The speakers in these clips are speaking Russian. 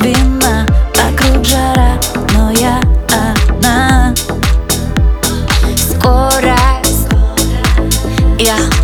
вина Вокруг жара, но я одна Скорость, я yeah.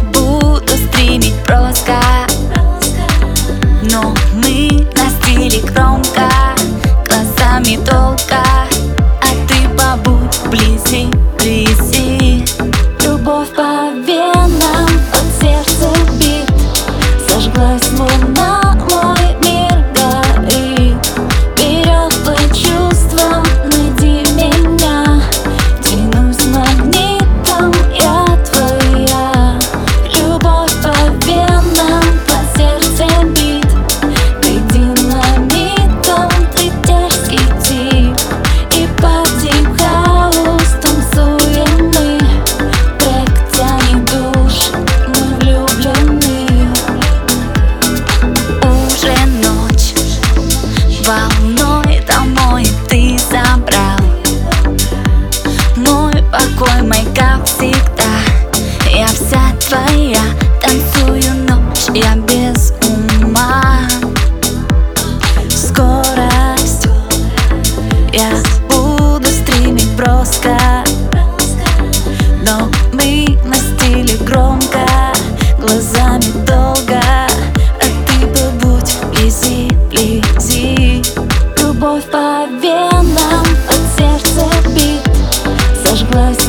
Твой мейкап всегда. Я вся твоя, танцую ночь, я без ума. Скорость. Я буду стримить броско Но мы на стиле громко. Глазами долго. А ты побудь, лези, лези Любовь по венам от сердца бит. Зажглась